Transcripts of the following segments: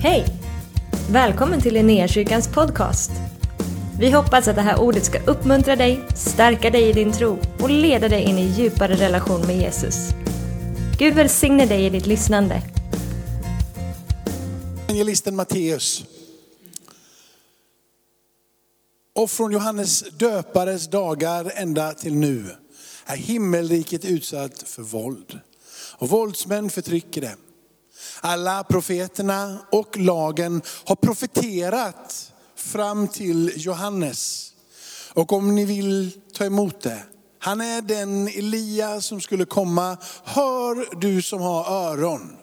Hej! Välkommen till Linnéakyrkans podcast. Vi hoppas att det här ordet ska uppmuntra dig, stärka dig i din tro och leda dig in i djupare relation med Jesus. Gud välsigne dig i ditt lyssnande. Evangelisten Matteus. Och från Johannes döpares dagar ända till nu är himmelriket utsatt för våld. Och våldsmän förtrycker det. Alla profeterna och lagen har profeterat fram till Johannes. Och om ni vill ta emot det, han är den Elia som skulle komma. Hör du som har öron.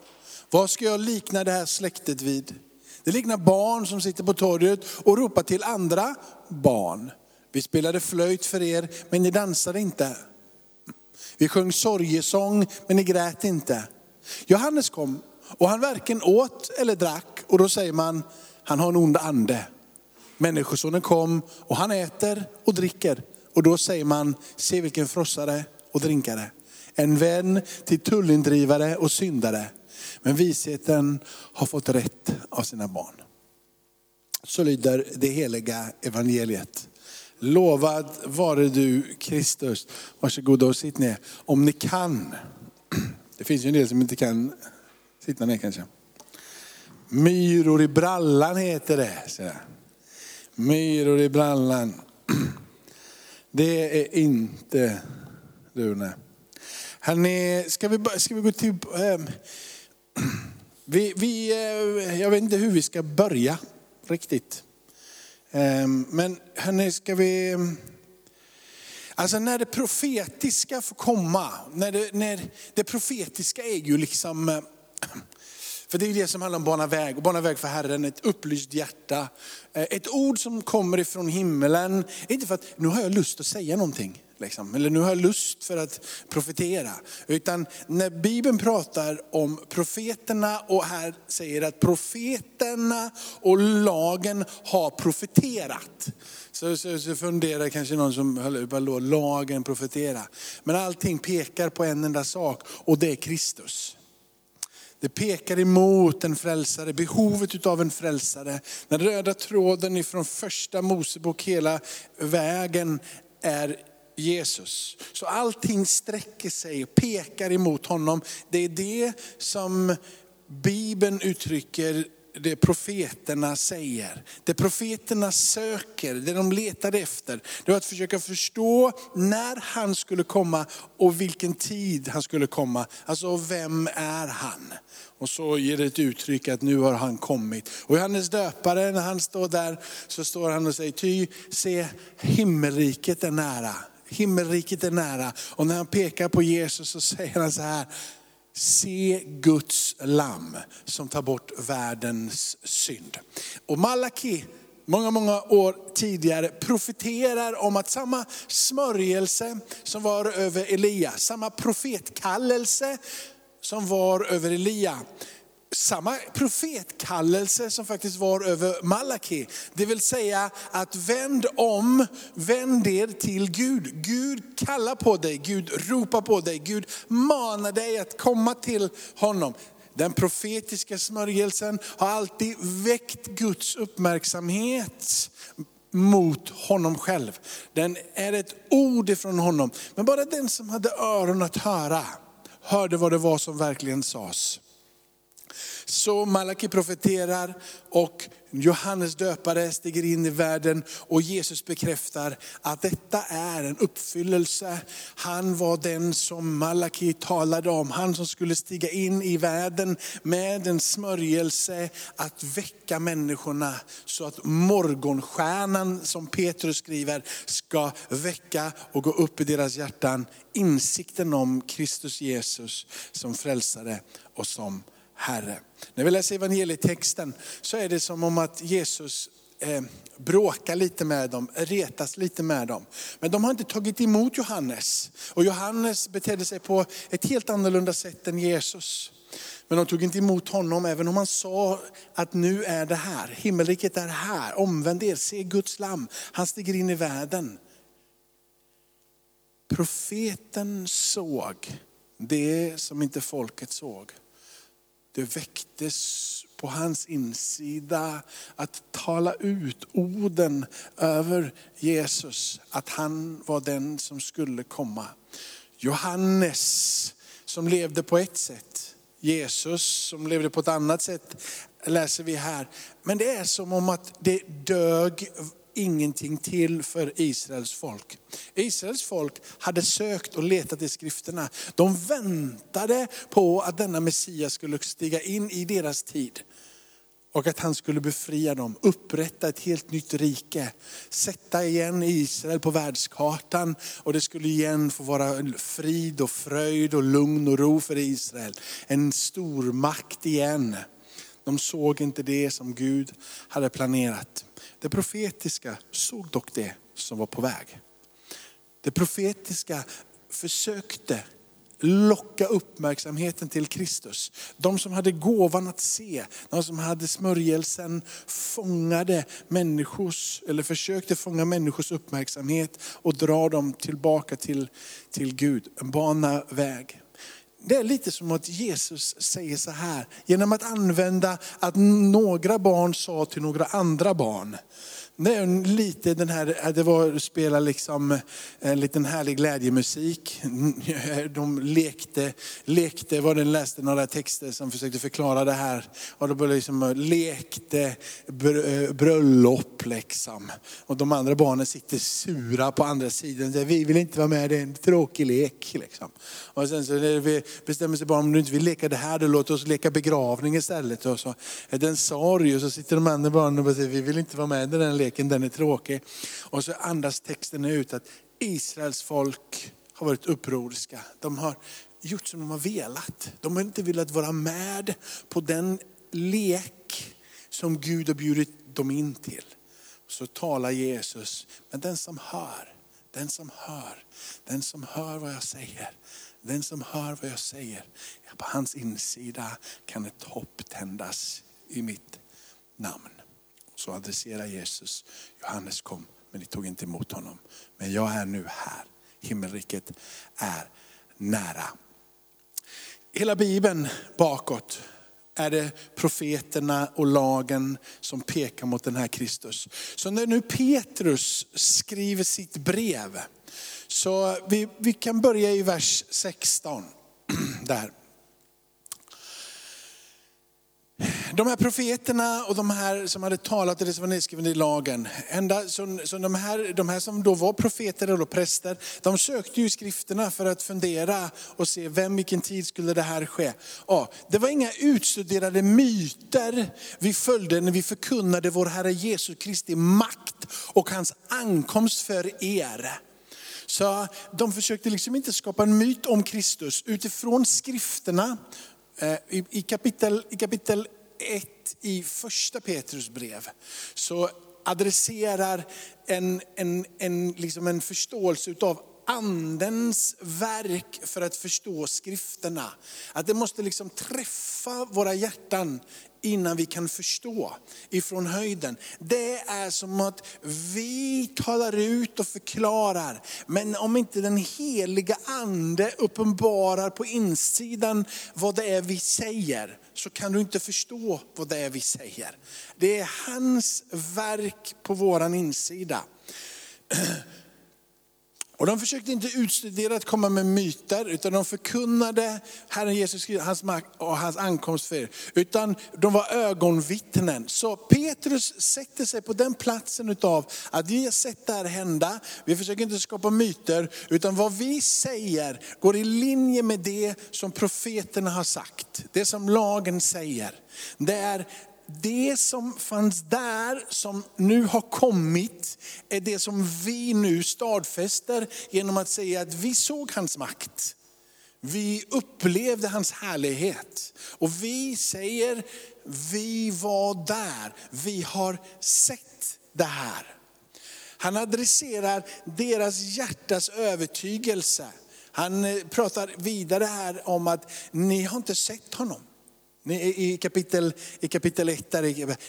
Vad ska jag likna det här släktet vid? Det liknar barn som sitter på torget och ropar till andra barn. Vi spelade flöjt för er, men ni dansade inte. Vi sjöng sorgesång, men ni grät inte. Johannes kom och han varken åt eller drack och då säger man, han har en ond ande. Människosonen kom och han äter och dricker. Och då säger man, se vilken frossare och drinkare. En vän till tullindrivare och syndare. Men visheten har fått rätt av sina barn. Så lyder det heliga evangeliet. Lovad vare du Kristus. Varsågoda och sitt ner. Om ni kan. Det finns ju en del som inte kan sitta ner kanske. Myror i brallan heter det. Myror i brallan. Det är inte Rune. Hörrni, ska vi, ska vi gå till... Eh, vi, vi, eh, jag vet inte hur vi ska börja riktigt. Eh, men hörni, ska vi... Ehm, alltså när det profetiska får komma, när det, när det profetiska är ju liksom eh, för det är det som handlar om bana väg, och bana väg för Herren, ett upplyst hjärta. Eh, ett ord som kommer ifrån himmelen, inte för att nu har jag lust att säga någonting. Liksom, eller nu har jag lust för att profetera. Utan när Bibeln pratar om profeterna och här säger att profeterna och lagen har profeterat. Så, så, så funderar kanske någon som höll lagen profetera. Men allting pekar på en enda sak och det är Kristus. Det pekar emot en frälsare, behovet av en frälsare. Den röda tråden ifrån första Mosebok hela vägen är Jesus. Så allting sträcker sig och pekar emot honom. Det är det som Bibeln uttrycker det profeterna säger. Det profeterna söker, det de letade efter, det var att försöka förstå när han skulle komma och vilken tid han skulle komma. Alltså vem är han? Och så ger det ett uttryck att nu har han kommit. Och Johannes döpare, när han står där, så står han och säger, ty se himmelriket är nära. Himmelriket är nära. Och när han pekar på Jesus så säger han så här, se Guds lamm som tar bort världens synd. Och Malaki, många, många år tidigare profeterar om att samma smörjelse som var över Elia, samma profetkallelse som var över Elia, samma profetkallelse som faktiskt var över Malaki. Det vill säga att vänd om, vänd er till Gud. Gud kallar på dig, Gud ropar på dig, Gud manar dig att komma till honom. Den profetiska smörjelsen har alltid väckt Guds uppmärksamhet mot honom själv. Den är ett ord ifrån honom. Men bara den som hade öron att höra, hörde vad det var som verkligen sades. Så Malaki profeterar och Johannes döpare stiger in i världen och Jesus bekräftar att detta är en uppfyllelse. Han var den som Malaki talade om, han som skulle stiga in i världen med en smörjelse att väcka människorna så att morgonstjärnan som Petrus skriver ska väcka och gå upp i deras hjärtan insikten om Kristus Jesus som frälsare och som Herre. När vi läser evangelietexten så är det som om att Jesus eh, bråkar lite med dem, retas lite med dem. Men de har inte tagit emot Johannes. Och Johannes betedde sig på ett helt annorlunda sätt än Jesus. Men de tog inte emot honom, även om han sa att nu är det här, himmelriket är här, omvänd er, se Guds lam, han stiger in i världen. Profeten såg det som inte folket såg det väcktes på hans insida att tala ut orden över Jesus, att han var den som skulle komma. Johannes som levde på ett sätt, Jesus som levde på ett annat sätt läser vi här. Men det är som om att det dög ingenting till för Israels folk. Israels folk hade sökt och letat i skrifterna. De väntade på att denna Messias skulle stiga in i deras tid. Och att han skulle befria dem, upprätta ett helt nytt rike. Sätta igen Israel på världskartan och det skulle igen få vara frid och fröjd och lugn och ro för Israel. En stormakt igen. De såg inte det som Gud hade planerat. Det profetiska såg dock det som var på väg. Det profetiska försökte locka uppmärksamheten till Kristus. De som hade gåvan att se, de som hade smörjelsen fångade människors, eller försökte fånga människors uppmärksamhet och dra dem tillbaka till, till Gud, en bana väg. Det är lite som att Jesus säger så här, genom att använda att några barn sa till några andra barn. Det är lite den här, det var spela liksom eh, en liten härlig glädjemusik. Mm, de lekte, lekte var den läste några texter som försökte förklara det här. Och de liksom eh, lekte eh, bröllop liksom. Och de andra barnen sitter sura på andra sidan. Vi vill inte vara med, det är en tråkig lek. Liksom. Och sen så vi bestämmer sig bara om du inte vill leka det här, då låt oss leka begravning istället. Och så är det en sorg och så sitter de andra barnen och säger, vi vill inte vara med i den leken, den är tråkig. Och så andas texten ut att Israels folk har varit upproriska. De har gjort som de har velat. De har inte velat vara med på den lek som Gud har bjudit dem in till. Så talar Jesus, men den som hör, den som hör, den som hör vad jag säger, den som hör vad jag säger, på hans insida kan ett hopp tändas i mitt namn. Så adresserar Jesus, Johannes kom, men ni tog inte emot honom. Men jag är nu här, himmelriket är nära. Hela Bibeln bakåt är det profeterna och lagen som pekar mot den här Kristus. Så när nu Petrus skriver sitt brev, så vi, vi kan börja i vers 16. Där. De här profeterna och de här som hade talat och det som var nedskrivet i lagen, ända, så, så de, här, de här som då var profeter eller präster, de sökte ju skrifterna för att fundera och se vem, vilken tid skulle det här ske. Ja, det var inga utstuderade myter vi följde när vi förkunnade vår Herre Jesu Kristi makt och hans ankomst för er. Så de försökte liksom inte skapa en myt om Kristus utifrån skrifterna. Eh, I kapitel, I kapitel 1 i första Petrus brev så adresserar en, en, en, liksom en förståelse av andens verk för att förstå skrifterna. Att det måste liksom träffa våra hjärtan innan vi kan förstå ifrån höjden. Det är som att vi talar ut och förklarar, men om inte den heliga ande uppenbarar på insidan vad det är vi säger, så kan du inte förstå vad det är vi säger. Det är hans verk på våran insida. Och de försökte inte utstudera att komma med myter, utan de förkunnade Herren Jesus hans makt och hans ankomst för er. Utan de var ögonvittnen. Så Petrus sätter sig på den platsen utav att vi har sett det här hända. Vi försöker inte skapa myter, utan vad vi säger går i linje med det som profeterna har sagt. Det som lagen säger. Det är det som fanns där, som nu har kommit, är det som vi nu stadfäster genom att säga att vi såg hans makt. Vi upplevde hans härlighet. Och vi säger, vi var där, vi har sett det här. Han adresserar deras hjärtas övertygelse. Han eh, pratar vidare här om att ni har inte sett honom. Ni, i, kapitel, I kapitel 1, där,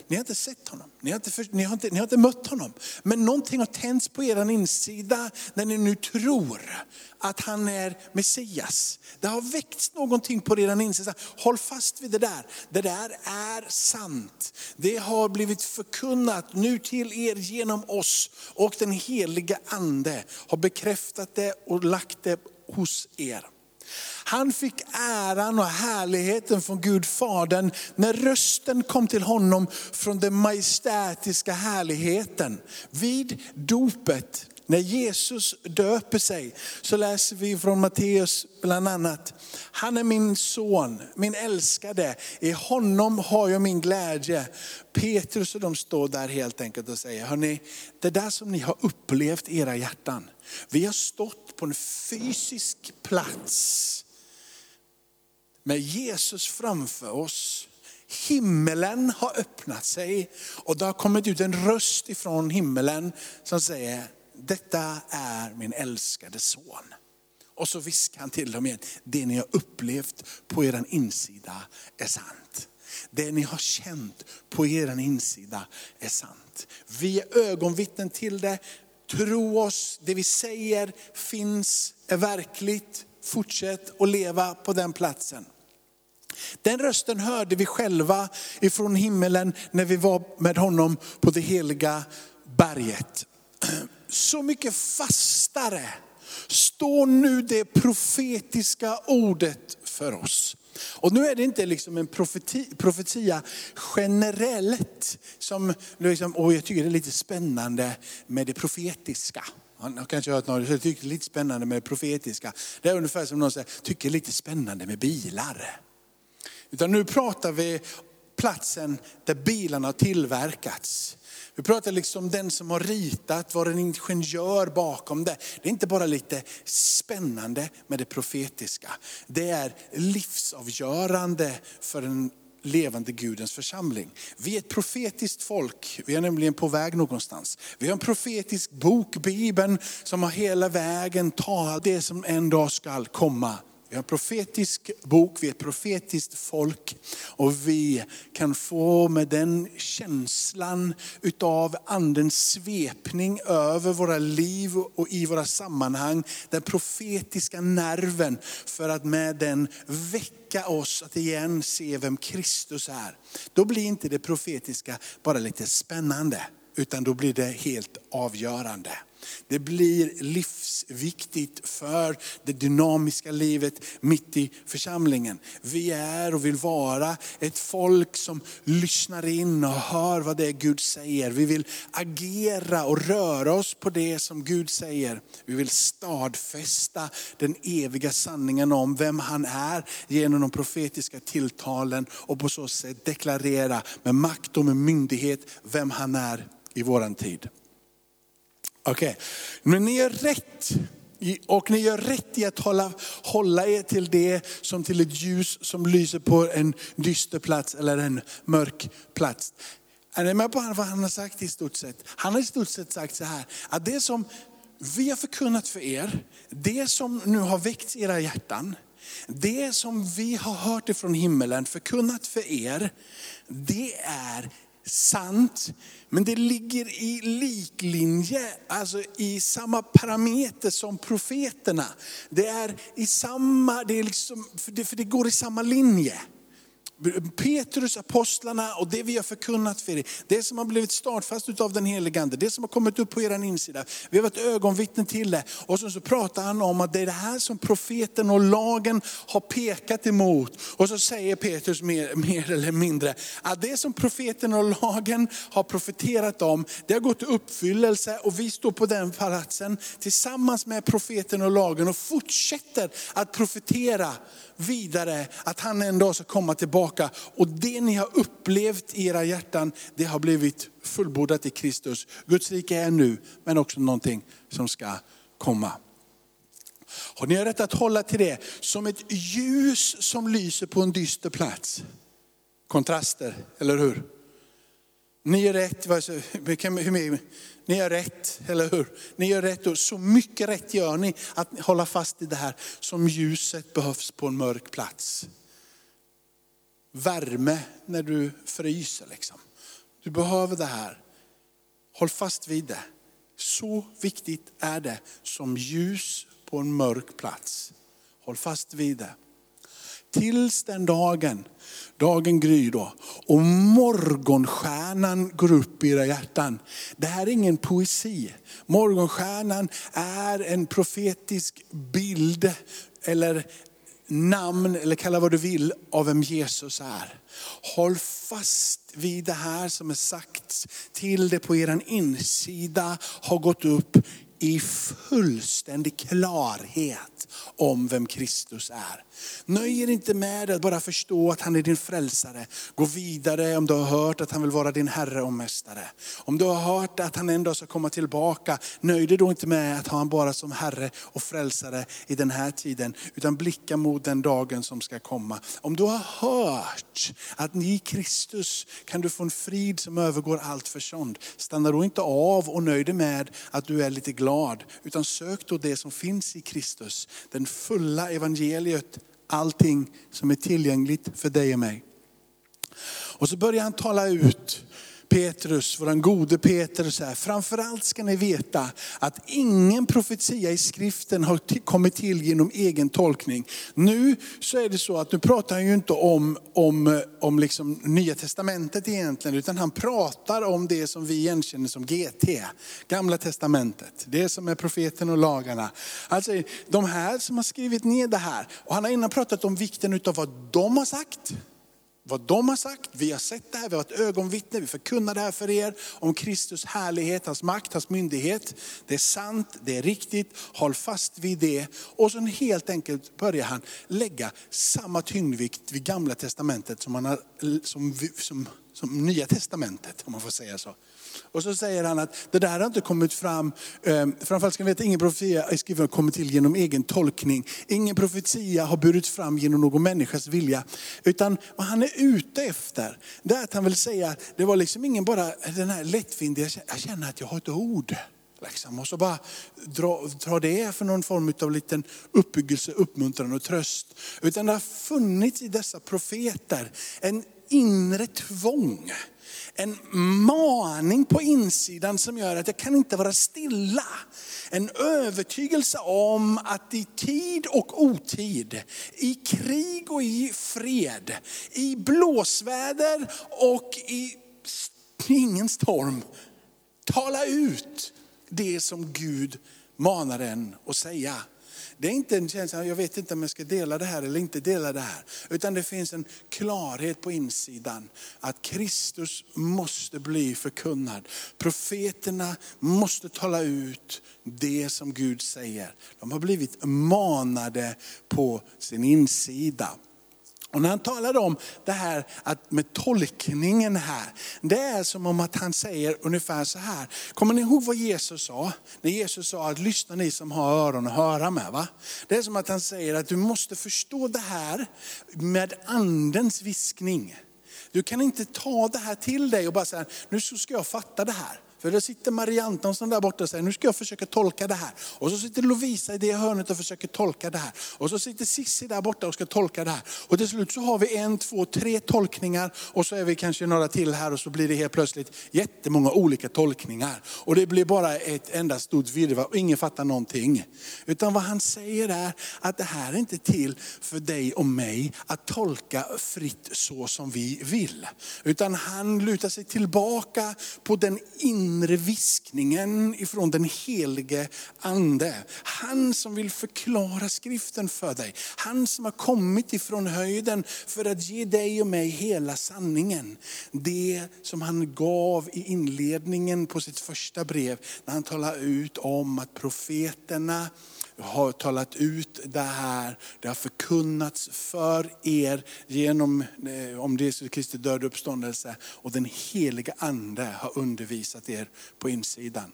ni har inte sett honom, ni har inte, för, ni, har inte, ni har inte mött honom. Men någonting har tänts på er insida när ni nu tror att han är Messias. Det har väckts någonting på er insida. Håll fast vid det där. Det där är sant. Det har blivit förkunnat nu till er genom oss. Och den heliga ande har bekräftat det och lagt det hos er. Han fick äran och härligheten från Gud Fadern när rösten kom till honom från den majestätiska härligheten. Vid dopet, när Jesus döper sig, så läser vi från Matteus bland annat. Han är min son, min älskade. I honom har jag min glädje. Petrus och de står där helt enkelt och säger, hörni, det där som ni har upplevt i era hjärtan. Vi har stått på en fysisk plats med Jesus framför oss. Himmelen har öppnat sig och det har kommit ut en röst ifrån himmelen som säger, detta är min älskade son. Och så viskar han till dem igen, det ni har upplevt på er insida är sant. Det ni har känt på er insida är sant. Vi är ögonvittnen till det. Tro oss, det vi säger finns, är verkligt. Fortsätt att leva på den platsen. Den rösten hörde vi själva ifrån himmelen när vi var med honom på det heliga berget. Så mycket fastare står nu det profetiska ordet för oss. Och nu är det inte liksom en profeti, profetia generellt, som liksom, och jag tycker det är lite spännande med det profetiska. Han har kanske hört någon som tycker det är lite spännande med det profetiska. Det är ungefär som någon säger, tycker det är lite spännande med bilar. Utan nu pratar vi platsen där bilarna har tillverkats. Vi pratar liksom den som har ritat, var en ingenjör bakom det. Det är inte bara lite spännande med det profetiska. Det är livsavgörande för den levande Gudens församling. Vi är ett profetiskt folk, vi är nämligen på väg någonstans. Vi har en profetisk bok, Bibeln, som har hela vägen talat det som en dag skall komma. Vi har en profetisk bok, vi är ett profetiskt folk och vi kan få med den känslan utav andens svepning över våra liv och i våra sammanhang. Den profetiska nerven för att med den väcka oss att igen se vem Kristus är. Då blir inte det profetiska bara lite spännande utan då blir det helt avgörande. Det blir livsviktigt för det dynamiska livet mitt i församlingen. Vi är och vill vara ett folk som lyssnar in och hör vad det är Gud säger. Vi vill agera och röra oss på det som Gud säger. Vi vill stadfästa den eviga sanningen om vem han är genom de profetiska tilltalen och på så sätt deklarera med makt och med myndighet vem han är i våran tid. Okej, okay. men ni gör rätt. Och ni gör rätt i att hålla, hålla er till det som till ett ljus som lyser på en dyster plats eller en mörk plats. Är ni med på vad han har sagt i stort sett? Han har i stort sett sagt så här, att det som vi har förkunnat för er, det som nu har väckt era hjärtan, det som vi har hört ifrån himmelen, förkunnat för er, det är sant, men det ligger i liklinje, alltså i samma parameter som profeterna. Det är i samma, det är liksom, för, det, för det går i samma linje. Petrus, apostlarna och det vi har förkunnat för er, det som har blivit startfast av den helige Ande, det som har kommit upp på er insida. Vi har varit ögonvittnen till det. Och så, så pratar han om att det är det här som profeten och lagen har pekat emot. Och så säger Petrus mer, mer eller mindre, att det som profeten och lagen har profeterat om, det har gått i uppfyllelse och vi står på den palatsen tillsammans med profeten och lagen och fortsätter att profetera vidare att han en dag ska komma tillbaka. Och det ni har upplevt i era hjärtan, det har blivit fullbordat i Kristus. Guds rike är nu, men också någonting som ska komma. Och ni har rätt att hålla till det som ett ljus som lyser på en dyster plats. Kontraster, eller hur? Ni gör rätt, ni gör rätt, eller hur? Ni gör rätt och så mycket rätt gör ni att hålla fast i det här som ljuset behövs på en mörk plats värme när du fryser. Liksom. Du behöver det här. Håll fast vid det. Så viktigt är det som ljus på en mörk plats. Håll fast vid det. Tills den dagen, dagen gryr då, och morgonstjärnan går upp i era hjärtan. Det här är ingen poesi. Morgonstjärnan är en profetisk bild eller namn, eller kalla vad du vill, av vem Jesus är. Håll fast vid det här som är sagt till det på er insida har gått upp i fullständig klarhet om vem Kristus är. Nöj er inte med att bara förstå att han är din frälsare. Gå vidare om du har hört att han vill vara din Herre och Mästare. Om du har hört att han en dag ska komma tillbaka, nöj dig då inte med att ha honom bara som Herre och frälsare i den här tiden. Utan blicka mot den dagen som ska komma. Om du har hört att i Kristus kan du få en frid som övergår allt förstånd. Stanna då inte av och nöj dig med att du är lite glad. Utan sök då det som finns i Kristus. Den fulla evangeliet allting som är tillgängligt för dig och mig. Och så börjar han tala ut Petrus, våran gode Petrus här. Framförallt ska ni veta att ingen profetia i skriften har kommit till genom egen tolkning. Nu så är det så att nu pratar han ju inte om, om, om liksom nya testamentet egentligen, utan han pratar om det som vi igenkänner som GT, gamla testamentet. Det som är profeten och lagarna. Alltså de här som har skrivit ner det här, och han har innan pratat om vikten av vad de har sagt vad de har sagt. Vi har sett det här, vi har varit ögonvittne, vi förkunnar det här för er. Om Kristus härlighet, hans makt, hans myndighet. Det är sant, det är riktigt, håll fast vid det. Och så helt enkelt börjar han lägga samma tyngdvikt vid gamla testamentet som, han har, som, som, som nya testamentet, om man får säga så. Och så säger han att det där har inte kommit fram, ehm, framförallt ska ni veta ingen profetia är skriven och kommit till genom egen tolkning. Ingen profetia har burits fram genom någon människas vilja. Utan vad han är ute efter, det är att han vill säga, det var liksom ingen bara den här lättvindiga, jag känner att jag har ett ord. Liksom. Och så bara dra, dra det för någon form av liten uppbyggelse, uppmuntran och tröst. Utan det har funnits i dessa profeter en inre tvång en maning på insidan som gör att jag kan inte vara stilla. En övertygelse om att i tid och otid, i krig och i fred, i blåsväder och i ingen storm, tala ut det som Gud manar en att säga. Det är inte en känsla, jag vet inte om jag ska dela det här eller inte dela det här. Utan det finns en klarhet på insidan. Att Kristus måste bli förkunnad. Profeterna måste tala ut det som Gud säger. De har blivit manade på sin insida. Och när han talar om det här att med tolkningen här, det är som om att han säger ungefär så här. Kommer ni ihåg vad Jesus sa? När Jesus sa att lyssna ni som har öron att höra med. Va? Det är som att han säger att du måste förstå det här med andens viskning. Du kan inte ta det här till dig och bara säga, nu ska jag fatta det här. För då sitter Marie Antonsson där borta och säger, nu ska jag försöka tolka det här. Och så sitter Lovisa i det hörnet och försöker tolka det här. Och så sitter Sissi där borta och ska tolka det här. Och till slut så har vi en, två, tre tolkningar och så är vi kanske några till här och så blir det helt plötsligt jättemånga olika tolkningar. Och det blir bara ett enda stort virrvarr och ingen fattar någonting. Utan vad han säger är att det här är inte till för dig och mig att tolka fritt så som vi vill. Utan han lutar sig tillbaka på den in inre viskningen ifrån den helige ande. Han som vill förklara skriften för dig. Han som har kommit ifrån höjden för att ge dig och mig hela sanningen. Det som han gav i inledningen på sitt första brev när han talade ut om att profeterna har talat ut det här. Det har förkunnats för er genom eh, om Jesus Kristi död och uppståndelse. Och den heliga ande har undervisat er på insidan.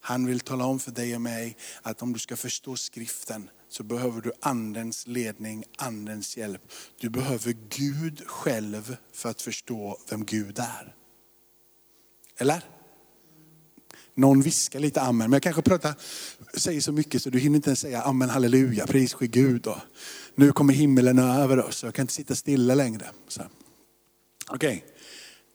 Han vill tala om för dig och mig att om du ska förstå skriften så behöver du andens ledning, andens hjälp. Du behöver Gud själv för att förstå vem Gud är. Eller? Någon viskar lite amen, men jag kanske pratar, säger så mycket så du hinner inte ens säga amen, halleluja, pris ske Gud. Och nu kommer himmelen över oss, jag kan inte sitta stilla längre. Okej. Okej.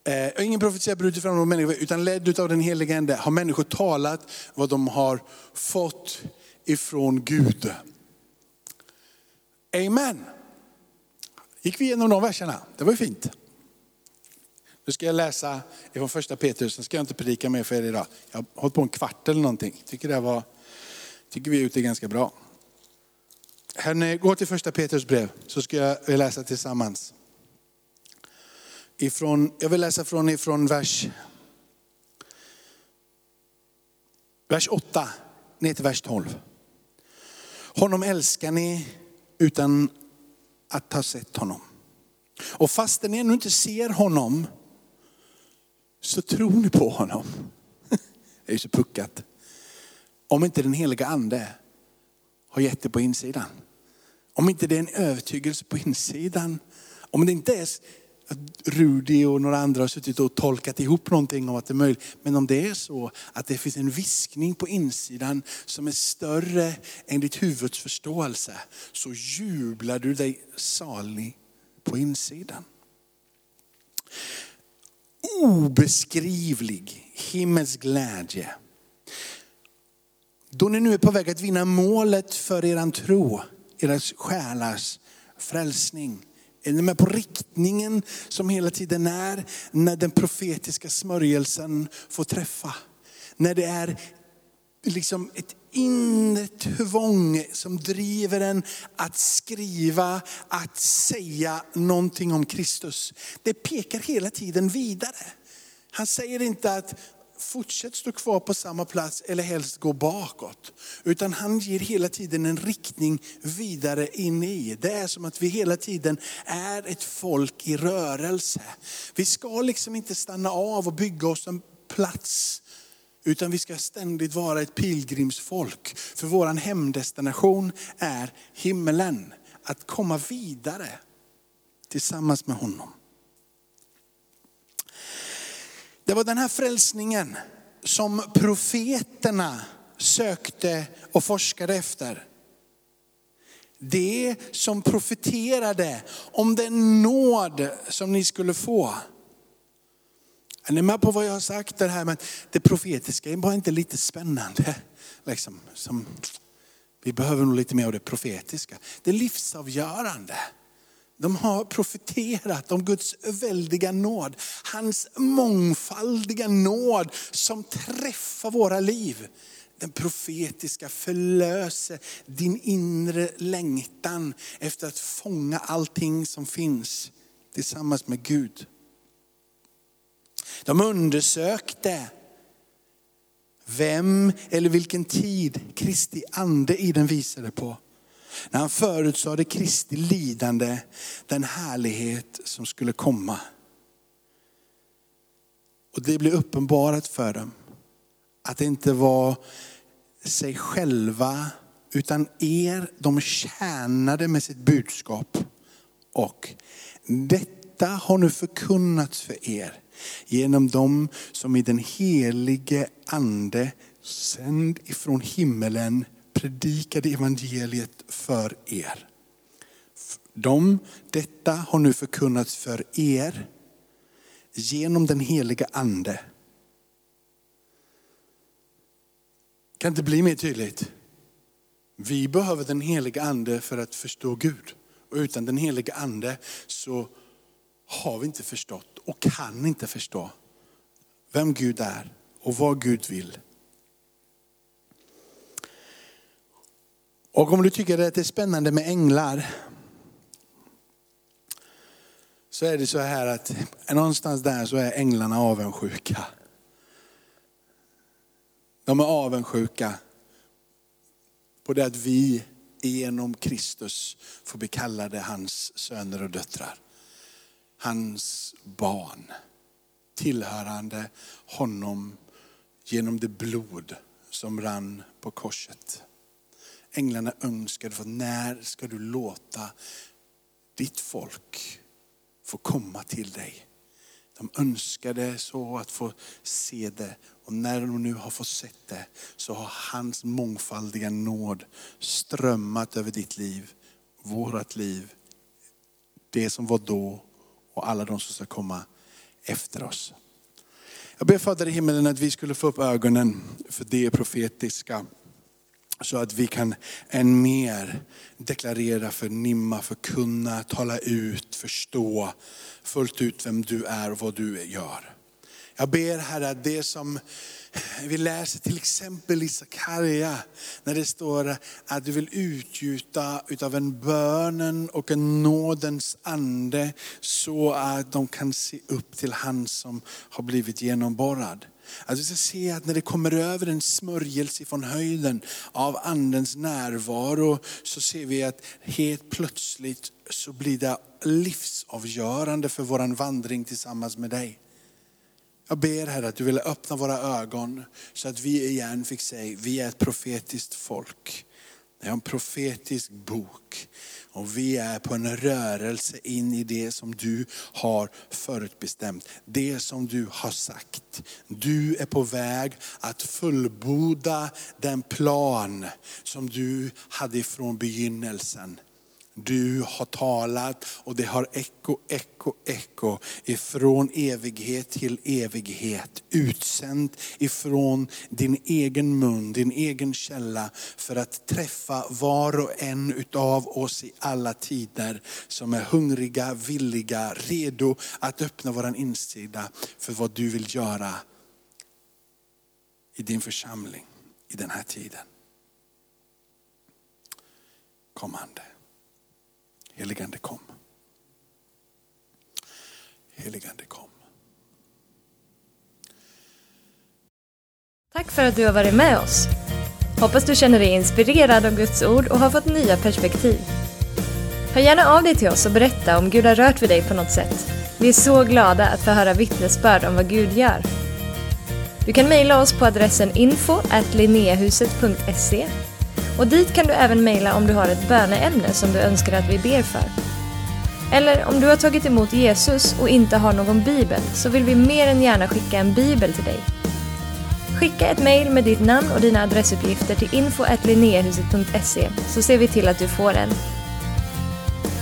Eh, ingen profetia brutit fram någon människa, utan ledd av den helige Ande har människor talat vad de har fått ifrån Gud. Amen. Gick vi igenom de verserna? Det var ju fint. Nu ska jag läsa ifrån första Petrus, sen ska jag inte predika mer för er idag. Jag har hållit på en kvart eller någonting. Tycker, det var, tycker vi är ute ganska bra. Hörrni, gå till första Petrus brev så ska jag läsa tillsammans. Ifrån, jag vill läsa från ifrån vers, vers 8 ner till vers 12. Honom älskar ni utan att ha sett honom. Och fastän ni ännu inte ser honom så tror ni på honom. Det är ju så puckat. Om inte den heliga ande har gett det på insidan. Om inte det är en övertygelse på insidan. Om det inte är att Rudi och några andra har suttit och tolkat ihop någonting om att det är möjligt. Men om det är så att det finns en viskning på insidan som är större än ditt huvuds förståelse, så jublar du dig salig på insidan. Obeskrivlig himmelsk glädje. Då ni nu är på väg att vinna målet för er tro, era själars frälsning. Är ni med på riktningen som hela tiden är när den profetiska smörjelsen får träffa? När det är liksom ett inre tvång som driver en att skriva, att säga någonting om Kristus. Det pekar hela tiden vidare. Han säger inte att fortsätt stå kvar på samma plats eller helst gå bakåt. Utan han ger hela tiden en riktning vidare in i. Det är som att vi hela tiden är ett folk i rörelse. Vi ska liksom inte stanna av och bygga oss en plats. Utan vi ska ständigt vara ett pilgrimsfolk. För vår hemdestination är himmelen. Att komma vidare tillsammans med honom. Det var den här frälsningen som profeterna sökte och forskade efter. Det som profeterade om den nåd som ni skulle få. Är ni med på vad jag har sagt? Det här med det profetiska är bara inte lite spännande. Liksom, som, vi behöver nog lite mer av det profetiska. Det är livsavgörande. De har profeterat om Guds väldiga nåd. Hans mångfaldiga nåd som träffar våra liv. Den profetiska förlöser din inre längtan efter att fånga allting som finns tillsammans med Gud. De undersökte vem eller vilken tid Kristi ande i den visade på. När han förutsade Kristi lidande, den härlighet som skulle komma. Och det blev uppenbarat för dem att det inte var sig själva utan er de tjänade med sitt budskap. Och detta har nu förkunnats för er genom dem som i den helige ande sänd ifrån himmelen predikade evangeliet för er. De, detta har nu förkunnats för er genom den heliga ande. Kan inte bli mer tydligt? Vi behöver den heliga ande för att förstå Gud. Och utan den heliga ande så har vi inte förstått och kan inte förstå vem Gud är och vad Gud vill. Och om du tycker att det är spännande med änglar, så är det så här att någonstans där så är änglarna avundsjuka. De är avundsjuka på det att vi genom Kristus får bli kallade hans söner och döttrar. Hans barn, tillhörande honom genom det blod som rann på korset. Änglarna önskade för när ska du låta ditt folk få komma till dig. De önskade så att få se det och när de nu har fått sett det så har hans mångfaldiga nåd strömmat över ditt liv, vårat liv. Det som var då och alla de som ska komma efter oss. Jag ber Fader i himmelen att vi skulle få upp ögonen för det profetiska. Så att vi kan än mer deklarera, förnimma, förkunna, tala ut, förstå fullt ut vem du är och vad du gör. Jag ber Herre att det som vi läser till exempel i Sakarja, när det står att du vill utgjuta utav en bönen och en nådens ande så att de kan se upp till han som har blivit genomborrad. Att vi ska se att när det kommer över en smörjelse från höjden av andens närvaro så ser vi att helt plötsligt så blir det livsavgörande för våran vandring tillsammans med dig. Jag ber Herre att du vill öppna våra ögon så att vi igen fick säga, vi är ett profetiskt folk. Det är en profetisk bok. Och vi är på en rörelse in i det som du har förutbestämt. Det som du har sagt. Du är på väg att fullborda den plan som du hade från begynnelsen. Du har talat och det har eko, eko, eko ifrån evighet till evighet. Utsänd ifrån din egen mun, din egen källa för att träffa var och en utav oss i alla tider som är hungriga, villiga, redo att öppna våran insida för vad du vill göra i din församling i den här tiden. Kom Ande. Heligande kom. Heligande kom. Tack för att du har varit med oss. Hoppas du känner dig inspirerad av Guds ord och har fått nya perspektiv. Hör gärna av dig till oss och berätta om Gud har rört vid dig på något sätt. Vi är så glada att få höra vittnesbörd om vad Gud gör. Du kan mejla oss på adressen info och dit kan du även mejla om du har ett böneämne som du önskar att vi ber för. Eller om du har tagit emot Jesus och inte har någon bibel så vill vi mer än gärna skicka en bibel till dig. Skicka ett mejl med ditt namn och dina adressuppgifter till info.linneahuset.se så ser vi till att du får en.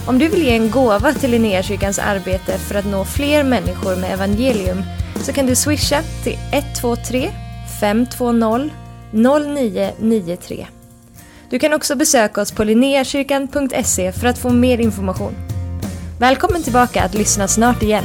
Om du vill ge en gåva till Linnéakyrkans arbete för att nå fler människor med evangelium så kan du swisha till 123 520 0993. Du kan också besöka oss på linneakyrkan.se för att få mer information. Välkommen tillbaka att lyssna snart igen.